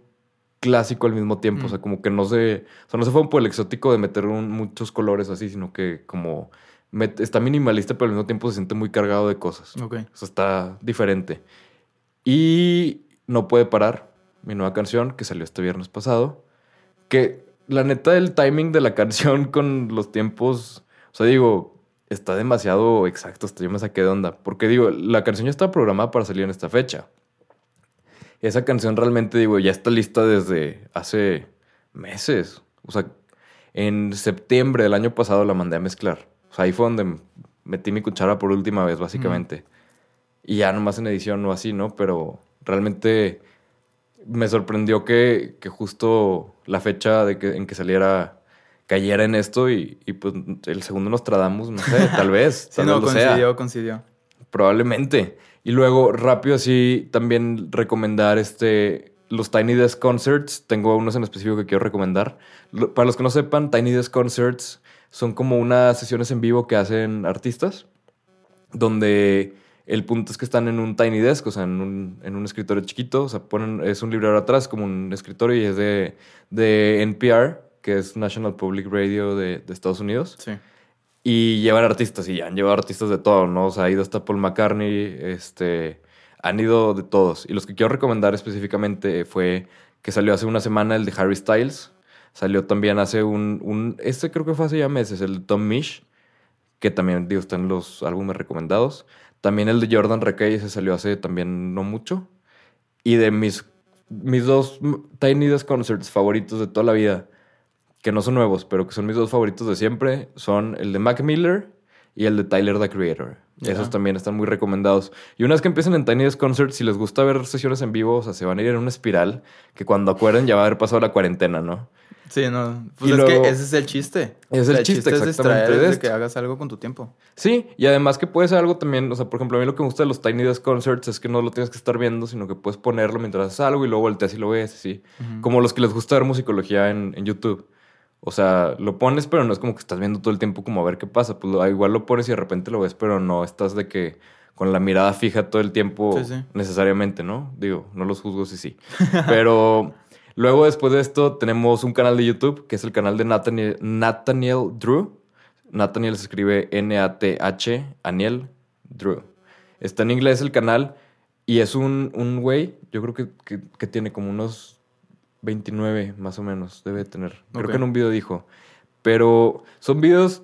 Speaker 2: clásico al mismo tiempo. O sea,
Speaker 3: Mm.
Speaker 2: como que no se. O sea, no se fue por el exótico de meter un- muchos colores así, sino que como. met- está minimalista, pero al mismo tiempo se siente muy cargado de cosas.
Speaker 3: Ok.
Speaker 2: O sea, está diferente. Y No puede parar, mi nueva canción que salió este viernes pasado. Que la neta, el timing de la canción con los tiempos. O sea, digo, está demasiado exacto. Hasta yo me saqué de onda. Porque digo, la canción ya está programada para salir en esta fecha. Esa canción realmente, digo, ya está lista desde hace meses. O sea, en septiembre del año pasado la mandé a mezclar. O sea, ahí fue donde metí mi cuchara por última vez, básicamente. Y ya nomás en edición o así, ¿no? Pero realmente me sorprendió que, que justo la fecha de que, en que saliera cayera en esto y, y, pues el segundo Nostradamus, no sé, tal vez.
Speaker 3: Sí,
Speaker 2: tal
Speaker 3: no,
Speaker 2: lo sea.
Speaker 3: coincidió, coincidió.
Speaker 2: Probablemente. Y luego, rápido así, también recomendar este, los Tiny Desk Concerts. Tengo unos en específico que quiero recomendar. Para los que no sepan, Tiny Desk Concerts son como unas sesiones en vivo que hacen artistas, donde el punto es que están en un Tiny Desk, o sea, en un, en un escritorio chiquito. O sea, ponen, es un librero atrás como un escritorio y es de, de NPR, que es National Public Radio de, de Estados Unidos.
Speaker 3: Sí.
Speaker 2: Y llevan artistas, y han llevado artistas de todo, ¿no? O sea, ha ido hasta Paul McCartney, este, han ido de todos. Y los que quiero recomendar específicamente fue que salió hace una semana el de Harry Styles. Salió también hace un, un este creo que fue hace ya meses, el de Tom Misch, que también, digo, está en los álbumes recomendados. También el de Jordan Rekay, ese salió hace también no mucho. Y de mis, mis dos Tiny Desk Concerts favoritos de toda la vida, que no son nuevos, pero que son mis dos favoritos de siempre, son el de Mac Miller y el de Tyler, the Creator. Esos también están muy recomendados. Y una vez que empiecen en Tiny Desk Concerts, si les gusta ver sesiones en vivo, o sea, se van a ir en una espiral que cuando acuerden ya va a haber pasado la cuarentena, ¿no?
Speaker 3: Sí, no. Pues
Speaker 2: Y
Speaker 3: es
Speaker 2: luego-
Speaker 3: que ese es el chiste.
Speaker 2: Es el chiste,
Speaker 3: es
Speaker 2: exactamente,
Speaker 3: es de
Speaker 2: esto.
Speaker 3: que hagas algo con tu tiempo.
Speaker 2: Sí, y además que puede ser algo también, o sea, por ejemplo, a mí lo que me gusta de los Tiny Desk Concerts es que no lo tienes que estar viendo, sino que puedes ponerlo mientras haces algo y luego volteas y lo ves, así.
Speaker 3: Ujú.
Speaker 2: Como los que les gusta ver musicología en, en YouTube. O sea, lo pones, pero no es como que estás viendo todo el tiempo como a ver qué pasa. Pues lo- igual lo pones y de repente lo ves, pero no estás de que con la mirada fija todo el tiempo
Speaker 3: Sí, sí.
Speaker 2: necesariamente, ¿no? Digo, no los juzgo si sí. Pero luego después de esto tenemos un canal de YouTube que es el canal de Nathaniel, Nathaniel Drew. Nathaniel se escribe N-A-T-H, Aniel Drew. Está en inglés el canal y es un, un güey, yo creo que, que- que tiene como unos 29 más o menos, debe tener. Creo que en un video dijo. Pero son videos,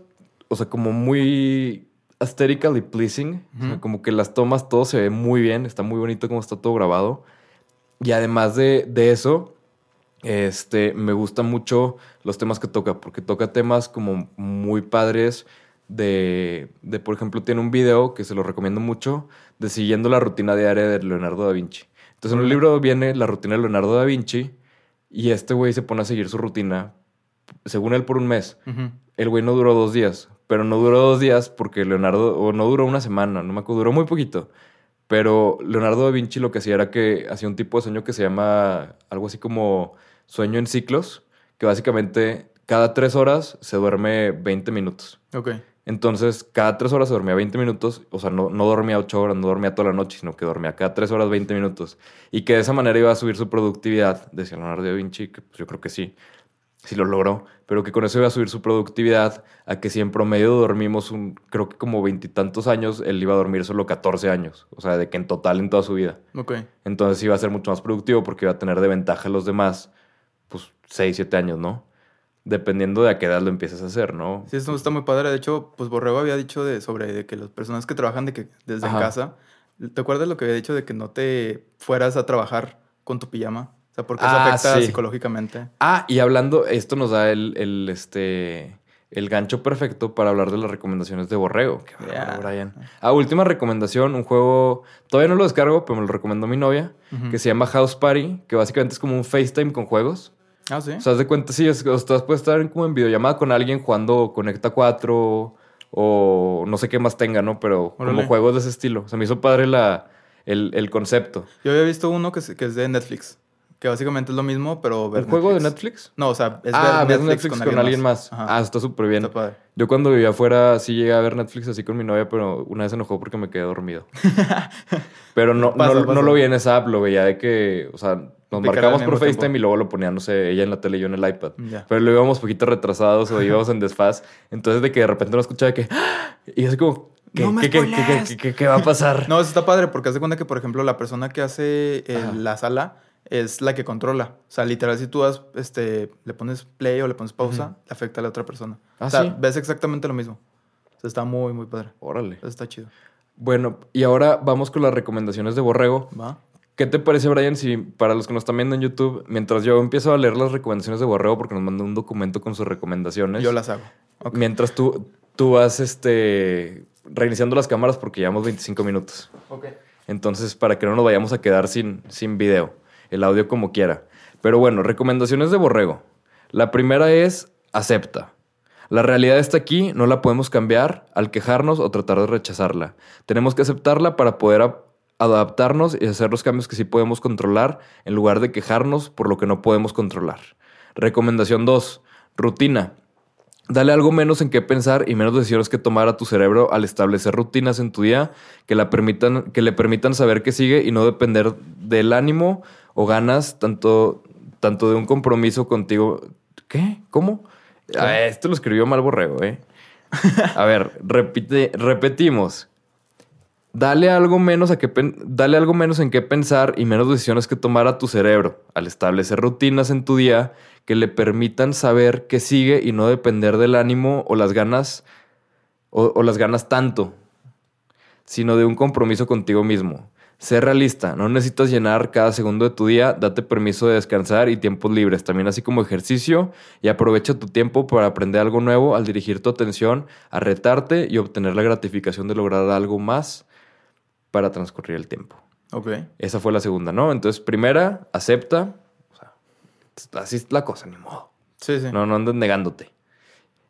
Speaker 2: o sea, como muy aesthetically pleasing. O sea, como que las tomas, todo se ve muy bien, está muy bonito como está todo grabado. Y además de, de eso, este, me gustan mucho los temas que toca, porque toca temas como muy padres de, de, por ejemplo, tiene un video que se lo recomiendo mucho, de siguiendo la rutina diaria de Leonardo da Vinci. Entonces en el libro viene la rutina de Leonardo da Vinci y este güey se pone a seguir su rutina, según él, por un mes. El güey no duró dos días, pero no duró dos días porque Leonardo, o no duró una semana, no me acuerdo, duró muy poquito. Pero Leonardo da Vinci lo que hacía era que hacía un tipo de sueño que se llama algo así como sueño en ciclos, que básicamente cada tres horas se duerme 20 minutos.
Speaker 3: Ok.
Speaker 2: Entonces, cada tres horas se dormía 20 minutos, o sea, no, no dormía ocho horas, no dormía toda la noche, sino que dormía cada tres horas 20 minutos. Y que de esa manera iba a subir su productividad, decía Leonardo da Vinci, que pues, yo creo que sí, sí lo logró, pero que con eso iba a subir su productividad a que si en promedio dormimos un, creo que como veintitantos años, él iba a dormir solo 14 años, o sea, de que en total en toda su vida.
Speaker 3: Ok.
Speaker 2: Entonces iba a ser mucho más productivo porque iba a tener de ventaja a los demás, pues 6, 7 años, ¿no? Dependiendo de a qué edad lo empieces a hacer, ¿no?
Speaker 3: Sí, esto está muy padre. De hecho, pues Borrego había dicho de, sobre de que las personas que trabajan de que desde en casa, ¿Te acuerdas lo que había dicho de que no te fueras a trabajar con tu pijama? O sea, porque eso
Speaker 2: Ah,
Speaker 3: afecta
Speaker 2: sí.
Speaker 3: psicológicamente.
Speaker 2: Ah, y hablando, esto nos da el, el, este, el gancho perfecto para hablar de las recomendaciones de Borrego. Qué. Brian. Ah, última recomendación, un juego, todavía no lo descargo, pero me lo recomendó mi novia, que se llama House Party, que básicamente es como un FaceTime con juegos.
Speaker 3: Ah, sí.
Speaker 2: O sea, de cuenta, sí, es, o sea, puedes estar como en videollamada con alguien jugando Conecta 4 o no sé qué más tenga, ¿no? Pero como juegos de ese estilo. O sea, me hizo padre la, el, el concepto.
Speaker 3: Yo había visto uno que es, que es de Netflix. Que básicamente es lo mismo, pero ver
Speaker 2: ¿Un juego de Netflix?
Speaker 3: No, o sea, es
Speaker 2: ah,
Speaker 3: ver
Speaker 2: Netflix, con, alguien más. Ah, está súper bien.
Speaker 3: Está padre.
Speaker 2: Yo cuando vivía afuera sí llegué a ver Netflix así con mi novia, pero una vez se enojó porque me quedé dormido. pero no,
Speaker 3: Pasa,
Speaker 2: no, no lo vi en esa app, lo veía de que, o sea, nos marcamos por FaceTime
Speaker 3: tiempo.
Speaker 2: y luego lo ponía, no sé, ella en la tele y yo en el iPad.
Speaker 3: Ya.
Speaker 2: Pero lo íbamos poquito retrasados o íbamos en desfaz. Entonces de que de repente no escuchaba que... ¡Ah! Y así como... ¿Qué,
Speaker 3: ¡No
Speaker 2: qué, qué, qué,
Speaker 3: spoilees!
Speaker 2: qué- qué- qué va a pasar?
Speaker 3: No, eso está padre porque hace cuenta que, por ejemplo, la persona que hace eh, la sala es la que controla. O sea, literal, si tú das, este, le pones play o le pones pausa,
Speaker 2: Ujú.
Speaker 3: le afecta a la otra persona.
Speaker 2: Ah,
Speaker 3: o sea,
Speaker 2: ¿sí?
Speaker 3: ves exactamente lo mismo. O sea, está muy, muy padre.
Speaker 2: Órale.
Speaker 3: Eso está chido.
Speaker 2: Bueno, y ahora vamos con las recomendaciones de Borrego.
Speaker 3: ¿Va?
Speaker 2: ¿Qué te parece, Brian, si para los que nos están viendo en YouTube, mientras yo empiezo a leer las recomendaciones de Borrego, porque nos mandó un documento con sus recomendaciones,
Speaker 3: Yo las hago.
Speaker 2: Mientras tú, tú vas este, reiniciando las cámaras porque llevamos 25 minutos.
Speaker 3: Ok.
Speaker 2: Entonces, para que no nos vayamos a quedar sin, sin video, el audio como quiera. Pero bueno, recomendaciones de Borrego. La primera es acepta. La realidad está aquí, no la podemos cambiar al quejarnos o tratar de rechazarla. Tenemos que aceptarla para poder adaptarnos y hacer los cambios que sí podemos controlar en lugar de quejarnos por lo que no podemos controlar. Recomendación 2. Rutina. Dale algo menos en qué pensar y menos decisiones que tomar a tu cerebro al establecer rutinas en tu día que, la permitan, que le permitan saber que sigue y no depender del ánimo o ganas tanto, tanto de un compromiso contigo. ¿Qué? ¿Cómo? Ah, esto lo escribió mal borrego, ¿eh? A ver, repite, repetimos. Dale algo, menos a que dale algo menos en qué pensar y menos decisiones que tomar a tu cerebro al establecer rutinas en tu día que le permitan saber que sigue y no depender del ánimo o las ganas o, o las ganas tanto, sino de un compromiso contigo mismo. Sé realista, no necesitas llenar cada segundo de tu día, date permiso de descansar y tiempos libres, también así como ejercicio, y aprovecha tu tiempo para aprender algo nuevo al dirigir tu atención a retarte y obtener la gratificación de lograr algo más para transcurrir el tiempo.
Speaker 3: Ok.
Speaker 2: Esa fue la segunda, ¿no? Entonces, primera, acepta. O sea, así es la cosa, ni modo.
Speaker 3: Sí, sí.
Speaker 2: No, no andes negándote.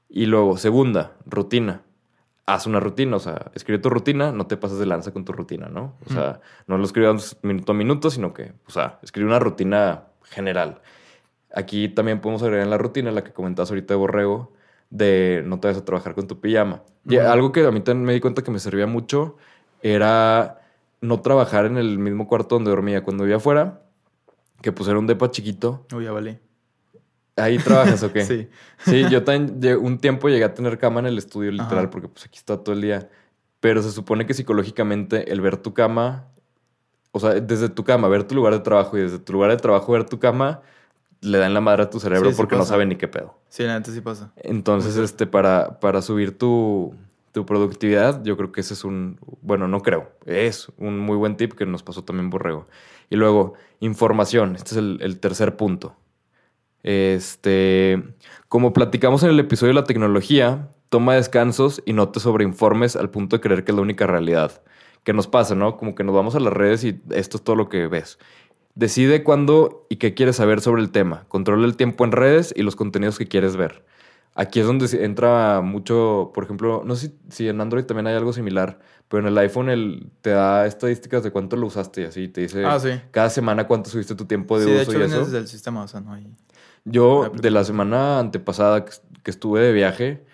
Speaker 2: Y luego, segunda, rutina. Haz una rutina, o sea, escribe tu rutina, no te pases de lanza con tu rutina, ¿no? O sea, no lo escribas minuto a minuto, sino que, o sea, escribe una rutina general. Aquí también podemos agregar en la rutina, la que comentabas ahorita de Borrego, de no te vayas a trabajar con tu pijama. Y
Speaker 3: Ujú.
Speaker 2: algo que a mí también me di cuenta que me servía mucho era no trabajar en el mismo cuarto donde dormía. Cuando vivía afuera, que pues era un depa chiquito,
Speaker 3: Uy, ya valí.
Speaker 2: ¿Ahí trabajas o qué?
Speaker 3: Sí.
Speaker 2: Sí, yo también un tiempo llegué a tener cama en el estudio literal
Speaker 3: Ajá.
Speaker 2: porque pues aquí está todo el día. Pero se supone que psicológicamente el ver tu cama, o sea, desde tu cama ver tu lugar de trabajo y desde tu lugar de trabajo ver tu cama, le dan la madre a tu cerebro
Speaker 3: Sí, sí
Speaker 2: porque no sabe ni qué pedo.
Speaker 3: Sí, la neta sí pasa.
Speaker 2: Entonces, este, para, para subir tu, tu productividad, yo creo que ese es un, bueno, no creo, es un muy buen tip que nos pasó también Borrego. Y luego, información, este es el, tercer punto. Este, como platicamos en el episodio de la tecnología, toma descansos y no te sobreinformes al punto de creer que es la única realidad. Que nos pasa, ¿no? Como que nos vamos a las redes y esto es todo lo que ves. Decide cuándo y qué quieres saber sobre el tema. Controla el tiempo en redes y los contenidos que quieres ver. Aquí es donde entra mucho, por ejemplo, no sé si, si en Android también hay algo similar, pero en el iPhone el, te da estadísticas de cuánto lo usaste y así te dice
Speaker 3: Ah, sí.
Speaker 2: cada semana cuánto subiste tu tiempo de
Speaker 3: Sí, de
Speaker 2: uso
Speaker 3: hecho
Speaker 2: y eso.
Speaker 3: desde el sistema, o sea, no hay...
Speaker 2: Yo, de la semana antepasada que, estuve de viaje,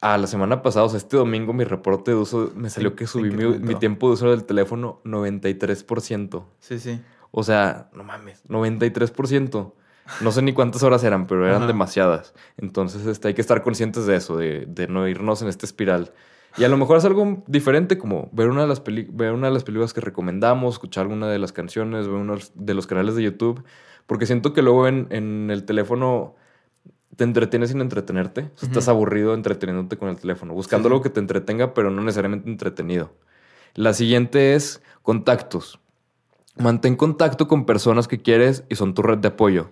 Speaker 2: a la semana pasada, o sea, este domingo, mi reporte de uso me salió que subí mi tiempo de uso del teléfono 93%.
Speaker 3: Sí, sí.
Speaker 2: O sea, no mames, 93%. No sé ni cuántas horas eran, pero eran
Speaker 3: Ajá.
Speaker 2: demasiadas. Entonces, este, hay que estar conscientes de eso, de, de no irnos en esta espiral. Y a lo mejor es algo diferente, como ver una de las, peli- ver una de las películas que recomendamos, escuchar alguna de las canciones, ver uno de los canales de YouTube. Porque siento que luego en, en el teléfono te entretienes sin entretenerte. O sea, Estás aburrido entreteniéndote con el teléfono, buscando
Speaker 3: sí.
Speaker 2: algo que te entretenga, pero no necesariamente entretenido. La siguiente es contactos. Mantén contacto con personas que quieres y son tu red de apoyo.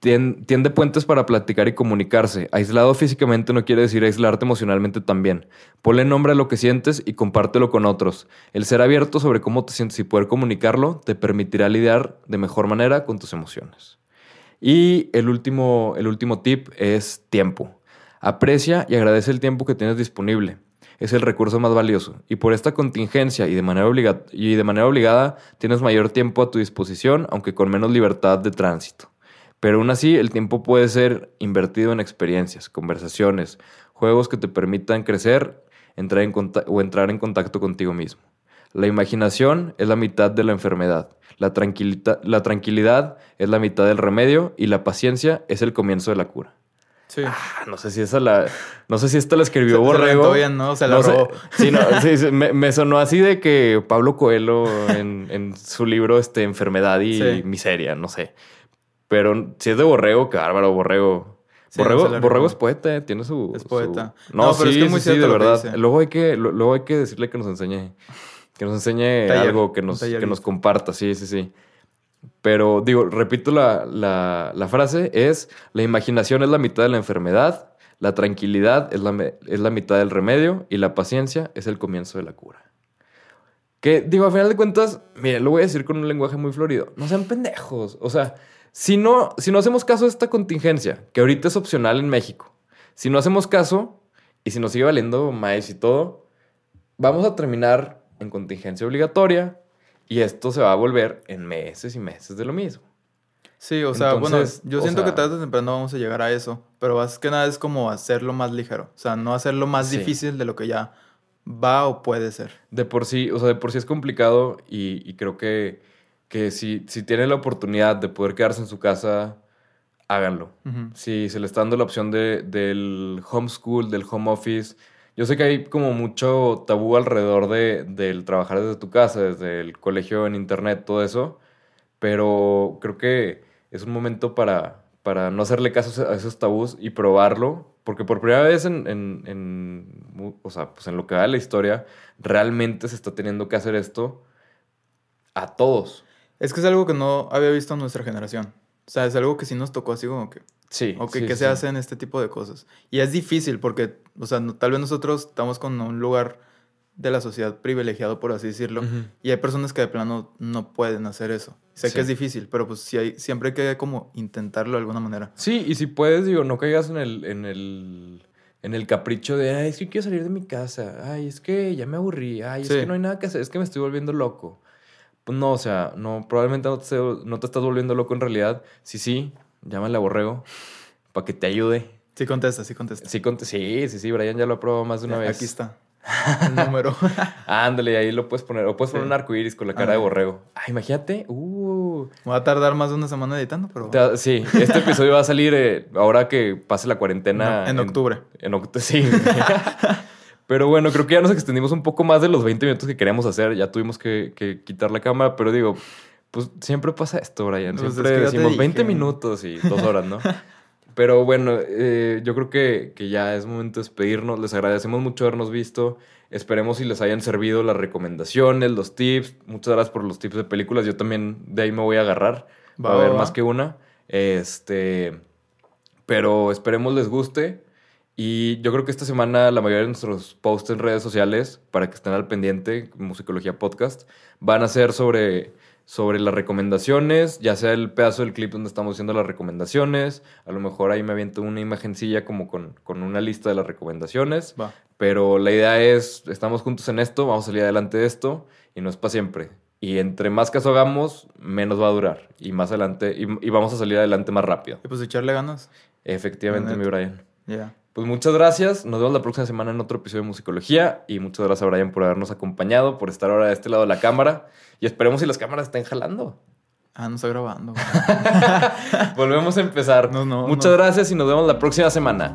Speaker 2: Tien- Tiende puentes para platicar y comunicarse. Aislado físicamente no quiere decir aislarte emocionalmente también. Ponle nombre a lo que sientes y compártelo con otros. El ser abierto sobre cómo te sientes y poder comunicarlo te permitirá lidiar de mejor manera con tus emociones. Y el último, el último tip es tiempo. Aprecia y agradece el tiempo que tienes disponible. Es el recurso más valioso. Y por esta contingencia y de, manera y de manera obligada tienes mayor tiempo a tu disposición, aunque con menos libertad de tránsito. Pero aún así, el tiempo puede ser invertido en experiencias, conversaciones, juegos que te permitan crecer entrar en o entrar en contacto contigo mismo. La imaginación es la mitad de la enfermedad. La, la tranquilidad es la mitad del remedio y la paciencia es el comienzo de la cura.
Speaker 3: Sí.
Speaker 2: Ah, no sé si esa la, no sé si esta la escribió
Speaker 3: Se- se
Speaker 2: Borrego.
Speaker 3: bien, ¿no? Se la
Speaker 2: No sé. Sí, no, sí, sí, me, me sonó así de que Pablo Coelho en, en su libro este, Enfermedad y. Miseria, no sé. Pero si es de Borrego, qué bárbaro, Borrego.
Speaker 3: Sí,
Speaker 2: Borrego, es poeta, eh, tiene su...
Speaker 3: Es
Speaker 2: su-
Speaker 3: poeta.
Speaker 2: No,
Speaker 3: No, pero es que es muy
Speaker 2: sí, sí,
Speaker 3: cierto
Speaker 2: de
Speaker 3: lo que
Speaker 2: verdad.
Speaker 3: dice.
Speaker 2: Luego hay, que, luego hay que decirle que nos enseñe, que nos enseñe
Speaker 3: Taller,
Speaker 2: algo, que nos, que nos comparta, sí, sí, sí. Pero digo, repito la, la- la frase, es la imaginación es la mitad de la enfermedad, la tranquilidad es la, es la mitad del remedio y la paciencia es el comienzo de la cura. Que digo, a final de cuentas, mire, lo voy a decir con un lenguaje muy florido, no sean pendejos. O sea, si no, si no hacemos caso a esta contingencia, que ahorita es opcional en México, si no hacemos caso y si nos sigue valiendo maíz y todo, vamos a terminar en contingencia obligatoria y esto se va a volver en meses y meses de lo mismo.
Speaker 3: Sí, o sea,
Speaker 2: Entonces,
Speaker 3: bueno, yo siento que tarde o temprano vamos a llegar a eso, pero más que nada es como hacerlo más ligero, o sea, no hacerlo más
Speaker 2: Sí.
Speaker 3: difícil de lo que ya va o puede ser.
Speaker 2: De por sí, o sea, de por sí es complicado y, y creo que, que si, si tienen la oportunidad de poder quedarse en su casa, háganlo. Si se le está dando la opción de, del homeschool, del home office, yo sé que hay como mucho tabú alrededor de, del trabajar desde tu casa, desde el colegio en internet, todo eso, pero creo que es un momento para, para no hacerle caso a esos tabús y probarlo, porque por primera vez en, en, en o sea, pues en lo que va de la historia, realmente se está teniendo que hacer esto a todos.
Speaker 3: Es que es algo que no había visto en nuestra generación. O sea, es algo que sí nos tocó así como que,
Speaker 2: Sí. sí,
Speaker 3: ¿qué
Speaker 2: sí,
Speaker 3: se
Speaker 2: sí.
Speaker 3: hace en este tipo de cosas? Y es difícil porque, o sea, no- tal vez nosotros estamos con un lugar de la sociedad privilegiado, por así decirlo, y hay personas que de plano no pueden hacer eso. Sé
Speaker 2: Sí.
Speaker 3: que es difícil, pero pues sí hay, siempre hay que como intentarlo de alguna manera.
Speaker 2: Sí, y si puedes, digo, no caigas en el, en el, en el capricho de, ay, es que quiero salir de mi casa, ay, es que ya me aburrí, ay, es que no hay nada que hacer, es que me estoy volviendo loco. Pues no, o sea, no, probablemente no te, esté- no te estás volviendo loco en realidad. Sí, sí, llámale a Borrego para que te ayude.
Speaker 3: Sí contesta, sí contesta.
Speaker 2: Sí, cont- sí, sí, sí, Brian ya lo ha probado más de una vez.
Speaker 3: Aquí está. El número.
Speaker 2: Ándale, ahí lo puedes poner, o puedes poner un arco iris con la cara de borrego. Ah, imagínate, uh,
Speaker 3: va a tardar más de una semana editando, pero
Speaker 2: te- sí, este episodio va a salir eh, ahora que pase la cuarentena.
Speaker 3: No, en octubre.
Speaker 2: En octubre, sí. pero bueno, creo que ya nos extendimos un poco más de los 20 minutos que queríamos hacer. Ya tuvimos que, que quitar la cámara, pero digo, pues siempre pasa esto, Brian.
Speaker 3: Pues es
Speaker 2: Siempre
Speaker 3: que ya te
Speaker 2: decimos 20
Speaker 3: dije.
Speaker 2: minutos y dos horas, ¿no? Pero bueno, eh, yo creo que, que ya es momento de despedirnos. Les agradecemos mucho habernos visto. Esperemos si les hayan servido las recomendaciones, los tips. Muchas gracias por los tips de películas. Yo también de ahí me voy a agarrar. Va, a haber más que una. Este. Pero esperemos les guste. Y yo creo que esta semana la mayoría de nuestros posts en redes sociales, para que estén al pendiente, Musicología Podcast, van a ser sobre, sobre las recomendaciones, ya sea el pedazo del clip donde estamos haciendo las recomendaciones. A lo mejor ahí me aviento una imagencilla como con, con una lista de las recomendaciones.
Speaker 3: va.
Speaker 2: Pero la idea es, estamos juntos en esto, vamos a salir adelante de esto y no es para siempre. Y entre más caso hagamos, menos va a durar. Y más adelante, y, y vamos a salir adelante más rápido.
Speaker 3: Y pues echarle ganas.
Speaker 2: Efectivamente, mi. Brian.
Speaker 3: Ya.
Speaker 2: Pues muchas gracias. Nos vemos la próxima semana en otro episodio de Musicología. Y muchas gracias a Brian por habernos acompañado, por estar ahora de este lado de la cámara. Y esperemos si las cámaras estén jalando.
Speaker 3: Ah, no está grabando.
Speaker 2: Volvemos a empezar.
Speaker 3: No, no,
Speaker 2: muchas
Speaker 3: no.
Speaker 2: gracias y nos vemos la próxima semana.